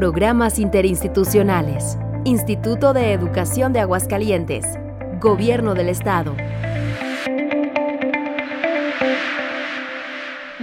Programas interinstitucionales. Instituto de Educación de Aguascalientes. Gobierno del Estado.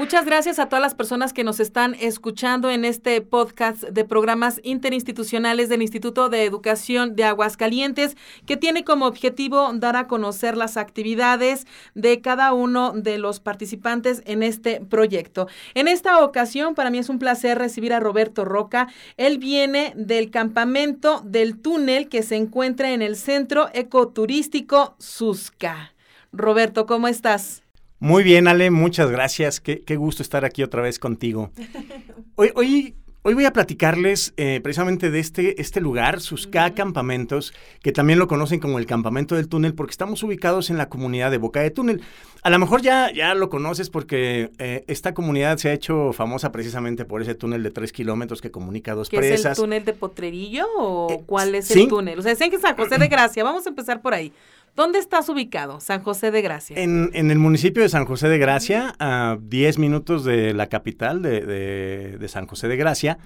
Muchas gracias a todas las personas que nos están escuchando en este podcast de programas interinstitucionales del Instituto de Educación de Aguascalientes, que tiene como objetivo dar a conocer las actividades de cada uno de los participantes en este proyecto. En esta ocasión, para mí es un placer recibir a Roberto Roca. Él viene del campamento del túnel que se encuentra en el Centro Ecoturístico Susca. Roberto, ¿cómo estás? Muy bien, Ale, muchas gracias. Qué, gusto estar aquí otra vez contigo. Hoy, hoy, hoy voy a platicarles eh, precisamente de este, este lugar, sus K Campamentos, que también lo conocen como el Campamento del Túnel, porque estamos ubicados en la comunidad de Boca de Túnel. A lo mejor ya, ya lo conoces porque eh, esta comunidad se ha hecho famosa precisamente por ese túnel de tres kilómetros que comunica dos ¿Qué presas. ¿Es el túnel de Potrerillo o eh, cuál es el túnel? O sea, sé que San José de Gracia. Vamos a empezar por ahí. ¿Dónde estás ubicado, San José de Gracia? En, el municipio de San José de Gracia, a 10 minutos de la capital de, San José de Gracia,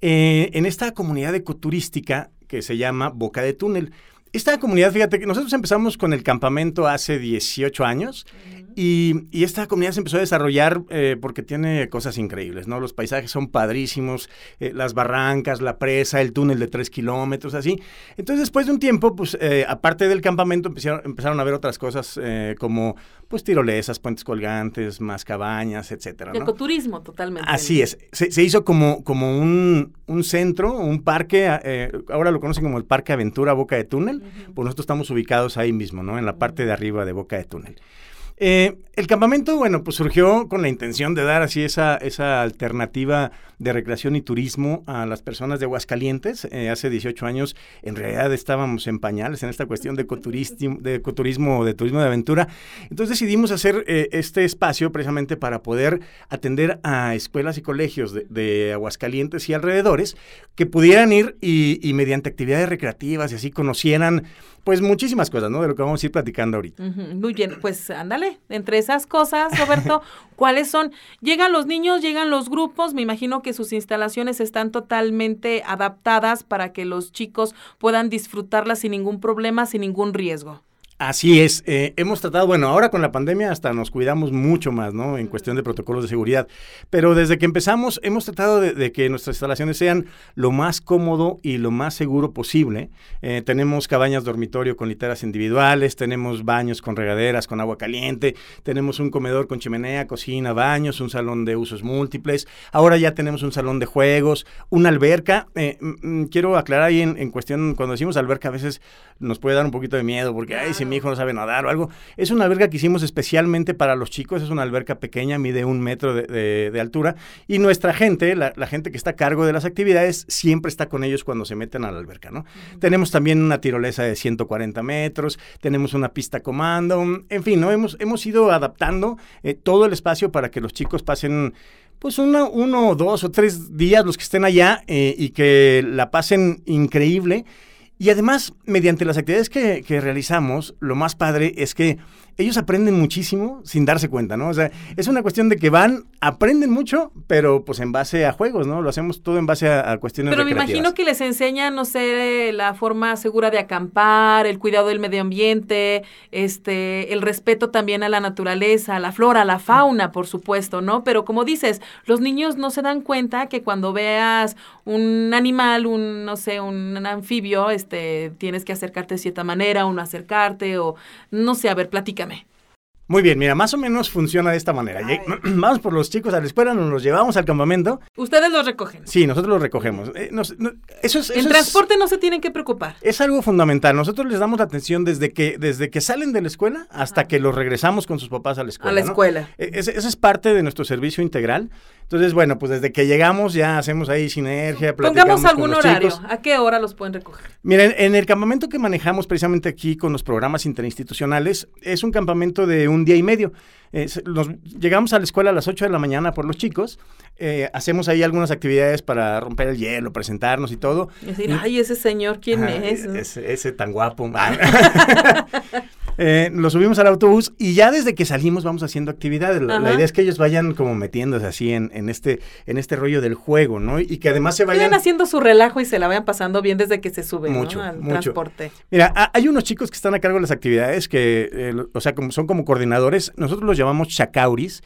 eh, en esta comunidad ecoturística que se llama Boca de Túnel. Esta comunidad, fíjate que nosotros empezamos con el campamento hace 18 años. Y, esta comunidad se empezó a desarrollar eh, porque tiene cosas increíbles, ¿no? Los paisajes son padrísimos, eh, las barrancas, la presa, el túnel de tres kilómetros, así. Entonces, después de un tiempo, pues, eh, aparte del campamento, empezaron, empezaron a ver otras cosas como, pues, tirolesas, puentes colgantes, más cabañas, etcétera, ¿no? Ecoturismo, totalmente. Así es. Se, hizo como, como un, un, centro, un parque, ahora lo conocen como el Parque Aventura Boca de Túnel, pues nosotros estamos ubicados ahí mismo, ¿no? En la parte de arriba de Boca de Túnel. Eh, el campamento, bueno, pues surgió con la intención de dar así esa, esa alternativa de recreación y turismo a las personas de Aguascalientes. Eh, hace 18 años, en realidad estábamos en pañales en esta cuestión de ecoturismo, de ecoturismo, de turismo de aventura. Entonces decidimos hacer eh, este espacio precisamente para poder atender a escuelas y colegios de, Aguascalientes y alrededores que pudieran ir y, y mediante actividades recreativas y así conocieran pues muchísimas cosas, ¿no? De lo que vamos a ir platicando ahorita. Muy bien, pues ándale, entre esas cosas, Roberto, ¿cuáles son? Llegan los niños, llegan los grupos, me imagino que sus instalaciones están totalmente adaptadas para que los chicos puedan disfrutarlas sin ningún problema, sin ningún riesgo. Así es, eh, hemos tratado, bueno, ahora con la pandemia hasta nos cuidamos mucho más, ¿no? En cuestión de protocolos de seguridad, pero desde que empezamos hemos tratado de, que nuestras instalaciones sean lo más cómodo y lo más seguro posible. Eh, tenemos cabañas dormitorio con literas individuales, tenemos baños con regaderas, con agua caliente, tenemos un comedor con chimenea, cocina, baños, un salón de usos múltiples, ahora ya tenemos un salón de juegos, una alberca. Eh, quiero aclarar ahí en, cuestión, cuando decimos alberca a veces nos puede dar un poquito de miedo porque, ay, mi hijo no sabe nadar o algo. Es una alberca que hicimos especialmente para los chicos, es una alberca pequeña, mide un metro de, altura y nuestra gente, la, gente que está a cargo de las actividades, siempre está con ellos cuando se meten a la alberca, ¿no? Tenemos también una tirolesa de 140 metros, tenemos una pista comando, en fin, ¿no? Hemos, hemos ido adaptando eh, todo el espacio para que los chicos pasen pues uno, uno, dos o tres días los que estén allá eh, y que la pasen increíble. Y además, mediante las actividades que, que, realizamos, lo más padre es que ellos aprenden muchísimo sin darse cuenta, ¿no? O sea, es una cuestión de que van, aprenden mucho, pero pues en base a juegos, ¿no? Lo hacemos todo en base a, cuestiones Pero me imagino que les enseñan, no sé, la forma segura de acampar, el cuidado del medio ambiente, este, el respeto también a la naturaleza, a la flora, a la fauna, por supuesto, ¿no? Pero como dices, los niños no se dan cuenta que cuando veas un animal, un, no sé, un anfibio, este, tienes que acercarte de cierta manera, o no acercarte, o no sé, a ver, platica muy bien, mira, más o menos funciona de esta manera. Vamos por los chicos a la escuela, nos los llevamos al campamento. ¿Ustedes los recogen? Sí, nosotros los recogemos. Eh, eso es, en transporte no se tienen que preocupar. Es algo fundamental. Nosotros les damos atención desde que, desde que salen de la escuela hasta que los regresamos con sus papás a la escuela. A la escuela. E, eso es parte de nuestro servicio integral. Entonces, bueno, pues desde que llegamos ya hacemos ahí sinergia. Pongamos algún horario. ¿A qué hora los pueden recoger? Miren, en el campamento que manejamos precisamente aquí con los programas interinstitucionales, es un campamento de un día y medio. llegamos a la escuela a las 8 de la mañana por los chicos, eh, hacemos ahí algunas actividades para romper el hielo, presentarnos y todo. Y decir, ay, ese señor, ¿quién es? Ese, ese, tan guapo. Eh, los subimos al autobús y ya desde que salimos vamos haciendo actividades. La, idea es que ellos vayan como metiéndose así en, en este, en este rollo del juego, ¿no? Y que además se Vayan vayan... haciendo su relajo y se la vayan pasando bien desde que se suben ¿no? Mucho, al mucho. transporte. Mira, ha- hay unos chicos que están a cargo de las actividades que, eh, lo- o sea, como, son como coordinadores. Nosotros los llamamos chacauris.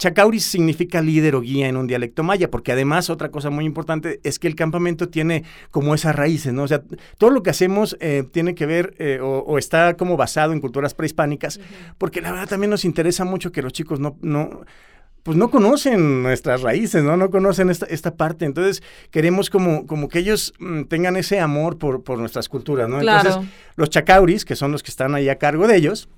Chacauris significa líder o guía en un dialecto maya, porque además otra cosa muy importante es que el campamento tiene como esas raíces, ¿no? O sea, todo lo que hacemos eh, tiene que ver eh, o, o está como basado en culturas prehispánicas, porque la verdad también nos interesa mucho que los chicos no, no pues no conocen nuestras raíces, ¿no? No conocen esta, esta parte. Entonces, queremos como, como que ellos mm, tengan ese amor por, por nuestras culturas, ¿no? Claro. Entonces, los chacauris, que son los que están ahí a cargo de ellos,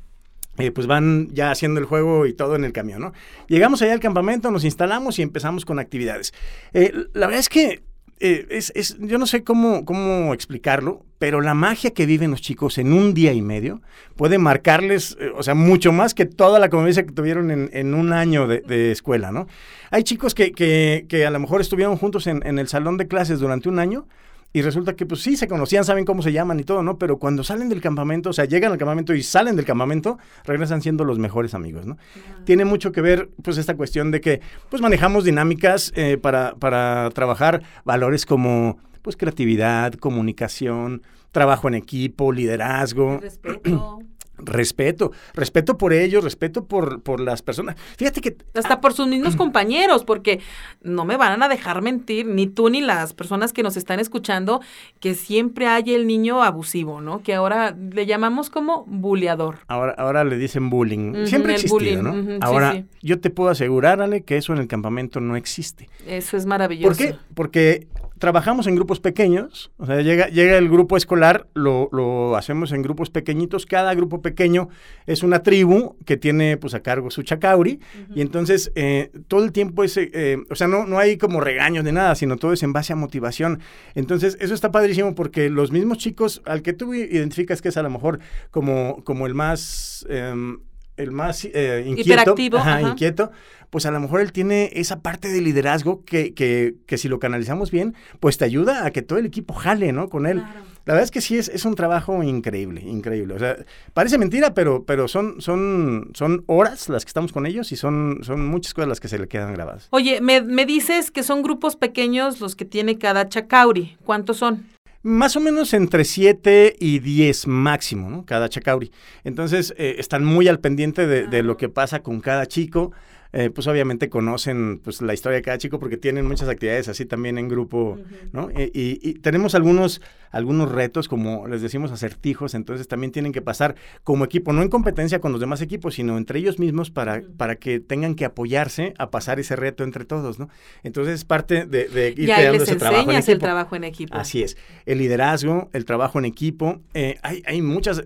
eh, pues van ya haciendo el juego y todo en el camión, ¿no? Llegamos allá al campamento, nos instalamos y empezamos con actividades. Eh, la verdad es que eh, es, es- yo no sé cómo, cómo explicarlo, pero la magia que viven los chicos en un día y medio puede marcarles, o sea, mucho más que toda la convivencia que tuvieron en, en un año de, de escuela, ¿no? Hay chicos que, que- que a lo mejor estuvieron juntos en, en el salón de clases durante un año y resulta que, pues sí, se conocían, saben cómo se llaman y todo, ¿no? Pero cuando salen del campamento, o sea, llegan al campamento y salen del campamento, regresan siendo los mejores amigos, ¿no? Tiene mucho que ver, pues, esta cuestión de que, pues, manejamos dinámicas eh, para, para trabajar valores como, pues, creatividad, comunicación, trabajo en equipo, liderazgo, Respeto. Respeto, respeto por ellos, respeto por, por las personas. Fíjate que Hasta por sus mismos compañeros, porque no me van a dejar mentir, ni tú ni las personas que nos están escuchando, que siempre hay el niño abusivo, ¿no? Que ahora le llamamos como buleador. Ahora, ahora le dicen bullying. Siempre ha existido, bullying, ¿no? ahora, sí. yo te puedo asegurar, Ale, que eso en el campamento no existe. Eso es maravilloso. ¿Por qué? Porque trabajamos en grupos pequeños, o sea, llega, llega el grupo escolar, lo, lo hacemos en grupos pequeñitos, cada grupo pequeño es una tribu que tiene pues a cargo su chacauri, y entonces eh, todo el tiempo es, eh, o sea, no, no hay como regaños de nada, sino todo es en base a motivación. Entonces, eso está padrísimo porque los mismos chicos, al que tú identificas que es a lo mejor como, como el más... em, el más eh, inquieto, ajá, ajá. inquieto, pues a lo mejor él tiene esa parte de liderazgo que, que, que si lo canalizamos bien, pues te ayuda a que todo el equipo jale, ¿no? Con él. Claro. La verdad es que sí es, es un trabajo increíble, increíble. O sea, parece mentira, pero, pero son, son, son horas las que estamos con ellos y son, son muchas cosas las que se le quedan grabadas. Oye, me, me dices que son grupos pequeños los que tiene cada chacauri. ¿Cuántos son? Más o menos entre 7 y 10 máximo, ¿no? Cada chacauri. Entonces, eh, están muy al pendiente de, de lo que pasa con cada chico. Eh, pues obviamente conocen pues, la historia de cada chico porque tienen muchas actividades así también en grupo, ¿no? Eh, y, y tenemos algunos, algunos retos, como les decimos, acertijos, entonces también tienen que pasar como equipo, no en competencia con los demás equipos, sino entre ellos mismos para, para que tengan que apoyarse a pasar ese reto entre todos, ¿no? Entonces es parte de, de ir creando les ese trabajo en el trabajo en equipo. Así es. El liderazgo, el trabajo en equipo. eh, hay, hay muchas.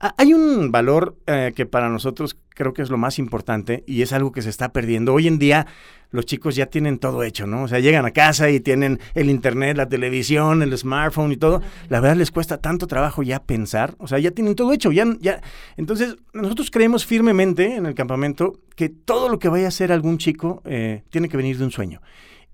Ha- Hay un valor eh, que para nosotros creo que es lo más importante y es algo que se está perdiendo. Hoy en día los chicos ya tienen todo hecho, ¿no? O sea, llegan a casa y tienen el internet, la televisión, el smartphone y todo. La verdad les cuesta tanto trabajo ya pensar. O sea, ya tienen todo hecho. Ya, ya. Entonces, nosotros creemos firmemente en el campamento que todo lo que vaya a hacer algún chico eh, tiene que venir de un sueño.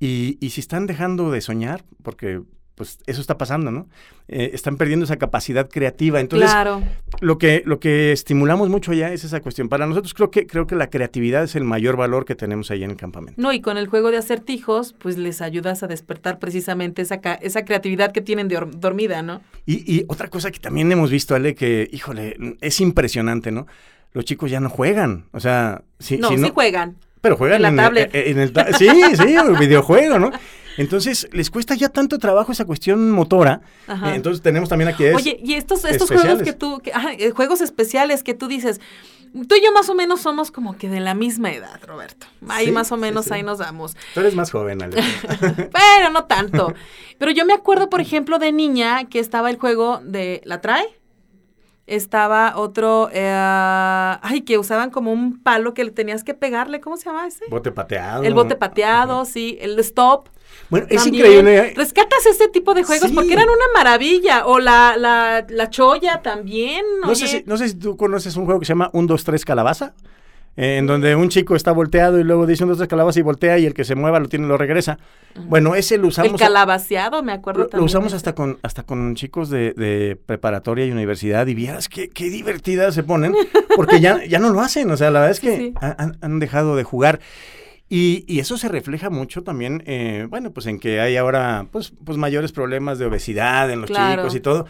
Y, y si están dejando de soñar, porque pues eso está pasando, ¿no? Eh, están perdiendo esa capacidad creativa. Entonces, claro. lo que, lo que estimulamos mucho allá es esa cuestión. Para nosotros creo que, creo que la creatividad es el mayor valor que tenemos allá en el campamento. No, y con el juego de acertijos, pues les ayudas a despertar precisamente esa, esa creatividad que tienen de or- dormida, ¿no? Y, y otra cosa que también hemos visto, Ale, que, híjole, es impresionante, ¿no? Los chicos ya no juegan. O sea, si, no, si sí juegan. Pero juegan En la en, tablet. en el ta- sí, sí, el videojuego, ¿no? Entonces, les cuesta ya tanto trabajo esa cuestión motora. Ajá. Eh, Entonces, tenemos también actividades. Oye, y estos, estos juegos especiales. que tú, que- ajá, eh, juegos especiales que tú dices, tú y yo más o menos somos como que de la misma edad, Roberto. Ahí Sí, más o menos sí. ahí nos damos. Tú eres más joven, Ale. Pero no tanto. Pero yo me acuerdo, por ejemplo, de niña que estaba el juego de ¿La trae? Estaba otro, eh, ay, que usaban como un palo que le tenías que pegarle, ¿cómo se llama ese? bote pateado. El bote pateado, sí, el stop. Bueno, es también. increíble. Rescatas ese tipo de juegos Sí. porque eran una maravilla. O la, la, la choya también. No sé, si, no sé si tú conoces un juego que se llama 1, 2, 3 Calabaza. en donde un chico está volteado y luego dice un dos tres calabazas y voltea y el que se mueva lo tiene lo regresa. Bueno, ese lo usamos. El calabaceado, me acuerdo lo, también. Lo usamos hasta con hasta con chicos de, de preparatoria y universidad y vieras qué, qué divertidas se ponen porque ya, ya no lo hacen. O sea, la verdad es que sí. han, han, dejado de jugar. Y, y, eso se refleja mucho también, eh, bueno, pues en que hay ahora pues, pues mayores problemas de obesidad en los claro. chicos y todo.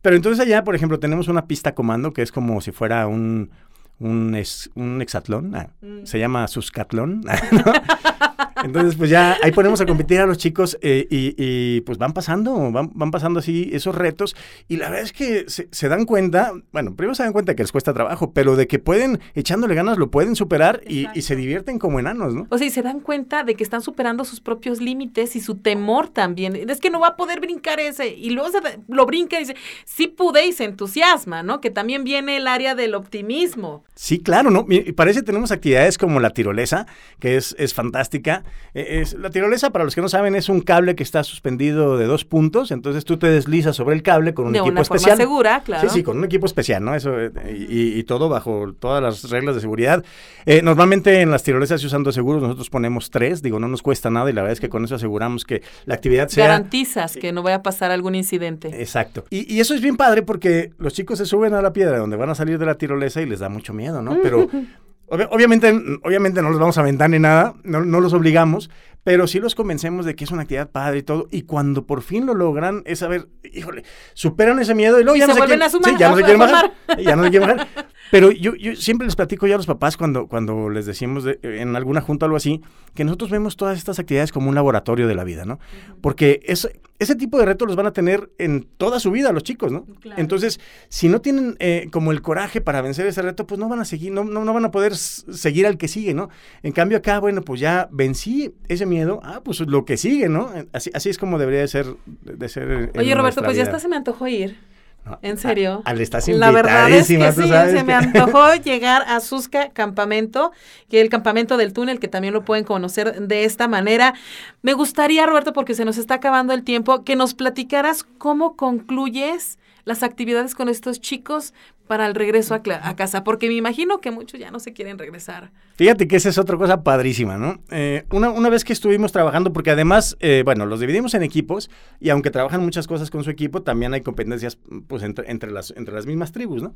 Pero entonces allá, por ejemplo, tenemos una pista comando que es como si fuera un, un, es, un hexatlón, ah, mm. se llama suscatlón. ¿no? Entonces, pues ya ahí ponemos a competir a los chicos eh, y, y, pues van pasando, van, van, pasando así esos retos y la verdad es que se, se, dan cuenta, bueno, primero se dan cuenta que les cuesta trabajo, pero de que pueden, echándole ganas, lo pueden superar y, y, se divierten como enanos, ¿no? O sea, y se dan cuenta de que están superando sus propios límites y su temor también. Es que no va a poder brincar ese y luego se, lo brinca y dice, sí pude y se entusiasma, ¿no? Que también viene el área del optimismo. Sí, claro, ¿no? Y parece que tenemos actividades como la tirolesa, que es, es fantástica. Es, la tirolesa, para los que no saben, es un cable que está suspendido de dos puntos, entonces tú te deslizas sobre el cable con un de equipo una especial. Forma segura, claro. Sí, sí, con un equipo especial, ¿no? Eso, eh, y, y, todo bajo todas las reglas de seguridad. Eh, normalmente en las tirolesas se usan dos seguros, nosotros ponemos tres, digo, no nos cuesta nada y la verdad es que con eso aseguramos que la actividad sea... Garantizas que no vaya a pasar algún incidente. Exacto. Y, y eso es bien padre porque los chicos se suben a la piedra donde van a salir de la tirolesa y les da mucho miedo, ¿no? Pero obviamente, obviamente no los vamos a aventar ni nada, no, no, los obligamos, pero sí los convencemos de que es una actividad padre y todo. Y cuando por fin lo logran, es saber, híjole, superan ese miedo y luego y ya, se no se quieren, a sumar, sí, ya no a se quieren bajar. Ya no se quieren bajar. Pero yo, yo siempre les platico ya a los papás cuando, cuando les decimos de, en alguna junta o algo así, que nosotros vemos todas estas actividades como un laboratorio de la vida, ¿no? Porque es, ese tipo de retos los van a tener en toda su vida los chicos, ¿no? Claro. Entonces, si no tienen eh, como el coraje para vencer ese reto, pues no van a seguir, no, no, no van a poder seguir al que sigue, ¿no? En cambio acá, bueno, pues ya vencí ese miedo, ah, pues lo que sigue, ¿no? Así, así es como debería de ser. De ser Oye, Roberto, pues vida. ya hasta se me antojó ir. No, ¿En serio? Al estás La verdad es que tú sí, sabes se que- me antojó llegar a Susca Campamento, que es el campamento del túnel, que también lo pueden conocer de esta manera. Me gustaría, Roberto, porque se nos está acabando el tiempo, que nos platicaras cómo concluyes las actividades con estos chicos para el regreso a, a casa, porque me imagino que muchos ya no se quieren regresar. Fíjate que esa es otra cosa padrísima, ¿no? Eh, una, una vez que estuvimos trabajando, porque además, eh, bueno, los dividimos en equipos y aunque trabajan muchas cosas con su equipo, también hay competencias pues entre, entre, las, entre las mismas tribus, ¿no?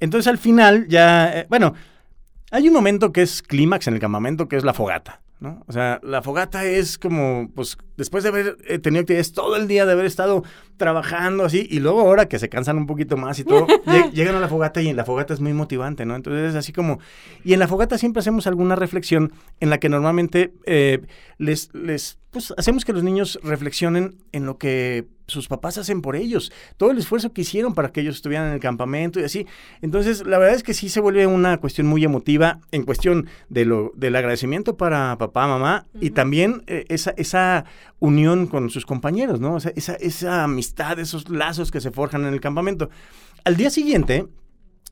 Entonces al final ya, eh, bueno, hay un momento que es clímax en el campamento, que es la fogata, ¿no? O sea, la fogata es como, pues, después de haber eh, tenido actividades todo el día, de haber estado trabajando así, y luego ahora que se cansan un poquito más y todo, lle- llegan a la fogata y en la fogata es muy motivante, ¿no? Entonces es así como, y en la fogata siempre hacemos alguna reflexión en la que normalmente eh, les, les, pues, hacemos que los niños reflexionen en lo que sus papás hacen por ellos, todo el esfuerzo que hicieron para que ellos estuvieran en el campamento y así. Entonces, la verdad es que sí se vuelve una cuestión muy emotiva en cuestión de lo, del agradecimiento para papá, mamá y también eh, esa, esa unión con sus compañeros, ¿no? O sea, esa, esa amistad, esos lazos que se forjan en el campamento. Al día siguiente,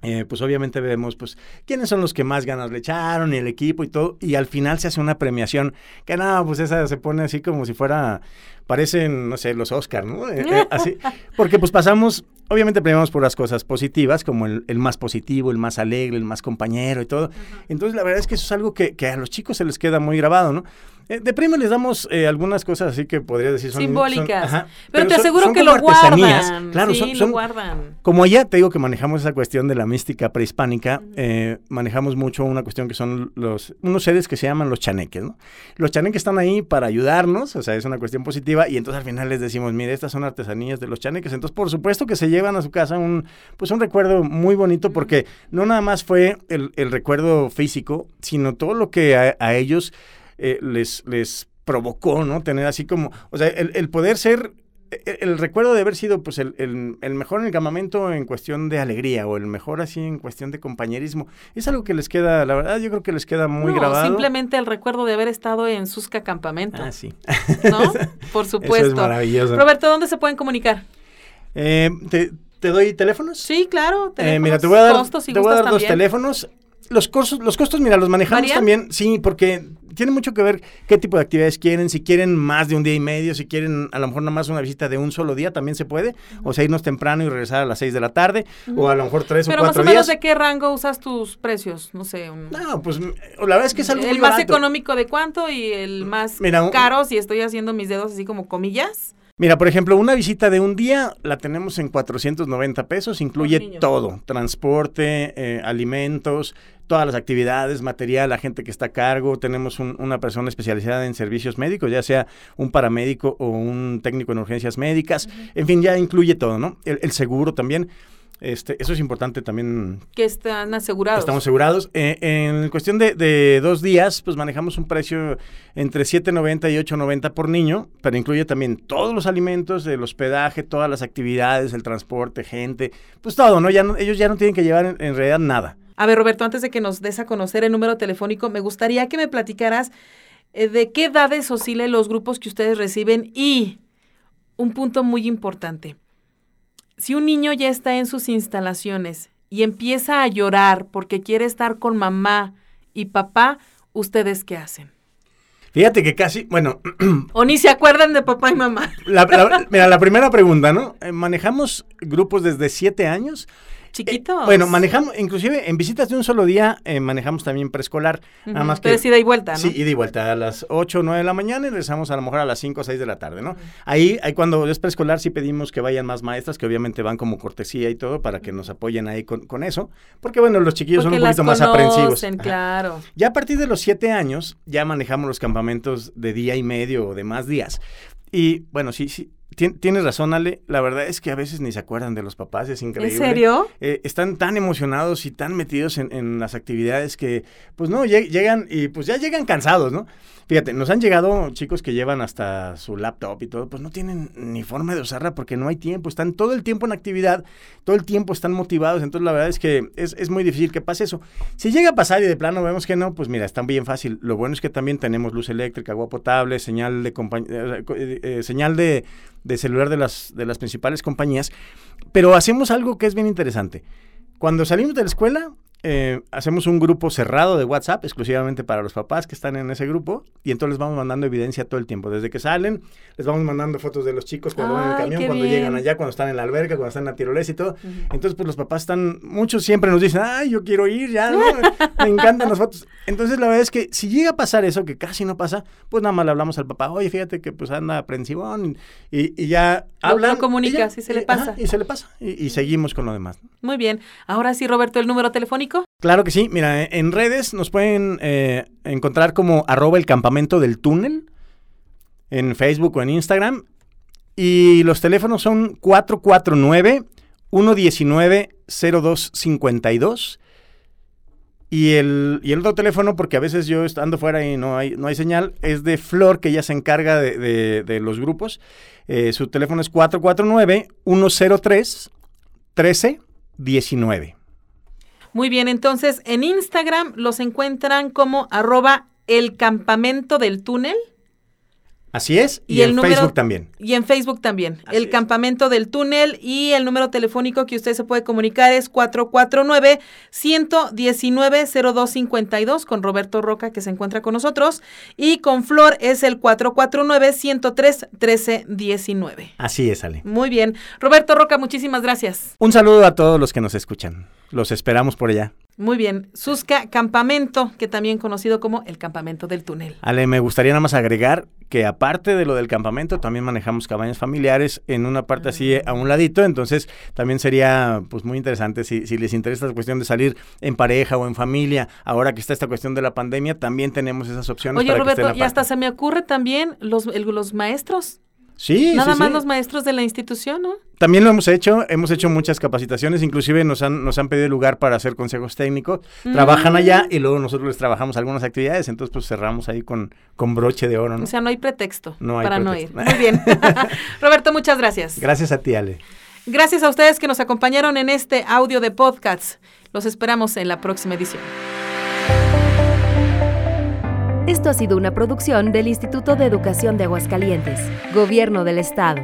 eh, pues obviamente vemos pues quiénes son los que más ganas le echaron y el equipo y todo y al final se hace una premiación que nada pues esa se pone así como si fuera parecen no sé los Oscar no Eh, eh, así porque pues pasamos obviamente premiamos por las cosas positivas como el, el más positivo el más alegre el más compañero y todo entonces la verdad es que eso es algo que, que a los chicos se les queda muy grabado no Eh, de premio les damos eh, algunas cosas así que podría decir son Simbólicas. son- ajá, pero, te aseguro son que lo guardan. claro sí, son, lo guardan. como allá te digo que manejamos esa cuestión de la mística prehispánica, eh, manejamos mucho una cuestión que son los unos seres que se llaman los chaneques, ¿no? Los chaneques están ahí para ayudarnos, o sea, es una cuestión positiva, y entonces al final les decimos, mire, estas son artesanías de los chaneques. Entonces, por supuesto que se llevan a su casa un, pues un recuerdo muy bonito, porque no nada más fue el, el recuerdo físico, sino todo lo que a, a ellos eh, les, les provocó, ¿no? Tener así como, o sea, el, el poder ser el, el recuerdo de haber sido pues el, el- el mejor en el campamento en cuestión de alegría o el mejor así en cuestión de compañerismo es algo que les queda la verdad yo creo que les queda muy no, grabado simplemente el recuerdo de haber estado en Susca Campamento, ah sí ¿no? Por eso supuesto. es maravilloso Roberto, ¿dónde se pueden comunicar? Eh, ¿te, te doy teléfonos Sí, claro. Eh, mira te voy a dar te voy a dar dos teléfonos Los costos, los costos, mira, los manejamos ¿Varían? también, sí, porque tiene mucho que ver qué tipo de actividades quieren, si quieren más de un día y medio, si quieren a lo mejor nada más una visita de un solo día, también se puede, o sea, irnos temprano y regresar a las 6 de la tarde, o a lo mejor tres Pero o más o cuatro menos días. de qué rango usas tus precios, no sé. un- No, pues la verdad es que es algo el muy más barato. económico de cuánto y el más Mira, un- caro, si estoy haciendo mis dedos así como comillas. Mira, por ejemplo, una visita de un día la tenemos en 490 pesos, incluye todo, transporte, eh, alimentos, todas las actividades, material, la gente que está a cargo, tenemos un- una persona especializada en servicios médicos, ya sea un paramédico o un técnico en urgencias médicas, en fin, ya incluye todo, ¿no? El, el seguro también, este, eso es importante también Que están asegurados. Estamos asegurados. Eh, en cuestión de, de dos días, pues manejamos un precio entre 7.90 y 8.90 por niño, pero incluye también todos los alimentos, el hospedaje, todas las actividades, el transporte, gente, pues todo, ¿no? Ya no- ellos ya no tienen que llevar en, en realidad nada. A ver, Roberto, antes de que nos des a conocer el número telefónico, me gustaría que me platicaras eh, de qué edades oscilan los grupos que ustedes reciben y un punto muy importante. Si un niño ya está en sus instalaciones y empieza a llorar porque quiere estar con mamá y papá, ¿ustedes qué hacen? Fíjate que casi, bueno, O ni se acuerdan de papá y mamá. la, la- mira, la primera pregunta, ¿no? Eh, manejamos grupos desde 7 años. Chiquitos. Eh, bueno, manejamos, inclusive en visitas de un solo día, eh, manejamos también preescolar. Nada Ujú, más que pero es ida y vuelta, ¿no? Sí, ida y vuelta a las 8 o 9 de la mañana y regresamos a lo mejor a las 5 o 6 de la tarde, ¿no? Ahí, ahí cuando es preescolar sí pedimos que vayan más maestras, que obviamente van como cortesía y todo, para que nos apoyen ahí con, con eso, porque bueno, los chiquillos Porque son un poquito más aprensivos. Ajá. claro. Ya a partir de los 7 años, ya manejamos los campamentos de día y medio o de más días. Y bueno, sí, sí, tien- tienes razón, Ale, la verdad es que a veces ni se acuerdan de los papás, es increíble. ¿En serio? Eh, están tan emocionados y tan metidos en, en las actividades que, pues no, lleg- llegan y pues ya llegan cansados, ¿no? Fíjate, nos han llegado chicos que llevan hasta su laptop y todo, pues no tienen ni forma de usarla porque no hay tiempo, están todo el tiempo en actividad, todo el tiempo están motivados, entonces la verdad es que es, es muy difícil que pase eso. Si llega a pasar y de plano vemos que no, pues mira, está bien fácil. Lo bueno es que también tenemos luz eléctrica, agua potable, señal de, eh, eh, eh, señal de, de celular de las, de las principales compañías, pero hacemos algo que es bien interesante. Cuando salimos de la escuela, eh, hacemos un grupo cerrado de WhatsApp exclusivamente para los papás que están en ese grupo y entonces les vamos mandando evidencia todo el tiempo. Desde que salen, les vamos mandando fotos de los chicos cuando van en el camión, cuando bien. llegan allá, cuando están en la alberca, cuando están en la tirolesa y todo. Entonces, pues los papás están, muchos siempre nos dicen, ay, yo quiero ir, ya, ¿no? me encantan las fotos. Entonces, la verdad es que si llega a pasar eso, que casi no pasa, pues nada más le hablamos al papá, oye, fíjate que pues anda aprensivón y, y ya Lo- hablan. lo comunicas ya, y se le ajá, pasa. y se le pasa. Y, y seguimos con lo demás. Muy bien. Ahora sí, Roberto, el número telefónico. Claro que sí. Mira, en redes nos pueden eh, encontrar como arroba el campamento del túnel en Facebook o en Instagram. Y los teléfonos son 449-119-0252. Y el, y el otro teléfono, porque a veces yo estando fuera y no hay, no hay señal, es de Flor, que ella se encarga de, de- de los grupos. Eh, su teléfono es 449-103-1319. Muy bien, entonces en Instagram los encuentran como arroba el campamento del túnel Así es, y, Y el en número- Facebook también. y en Facebook también. Así el es. campamento del túnel y el número telefónico que usted se puede comunicar es 449-119-0252 con Roberto Roca que se encuentra con nosotros y con Flor es el 449-103-1319. Así es, Ale. Muy bien. Roberto Roca, muchísimas gracias. Un saludo a todos los que nos escuchan. Los esperamos por allá. Muy bien. Susca Campamento, que también conocido como el Campamento del Túnel. Ale, me gustaría nada más agregar que aparte de lo del campamento, también manejamos cabañas familiares en una parte así eh, a un ladito, entonces también sería pues muy interesante si, si les interesa la cuestión de salir en pareja o en familia, ahora que está esta cuestión de la pandemia, también tenemos esas opciones Oye, para que Roberto, estén y hasta se me ocurre también los, el- los maestros. Sí, Nada sí, más sí. los maestros de la institución, ¿no? También lo hemos hecho, hemos hecho muchas capacitaciones, inclusive nos han, nos han pedido lugar para hacer consejos técnicos, trabajan Mm. allá y luego nosotros les trabajamos algunas actividades, entonces pues cerramos ahí con, con broche de oro, ¿no? O sea, no hay pretexto No hay para pretexto. no ir. Muy bien. Roberto, muchas gracias. Gracias a ti, Ale. Gracias a ustedes que nos acompañaron en este audio de podcast. Los esperamos en la próxima edición. Esto ha sido una producción del Instituto de Educación de Aguascalientes, Gobierno del Estado.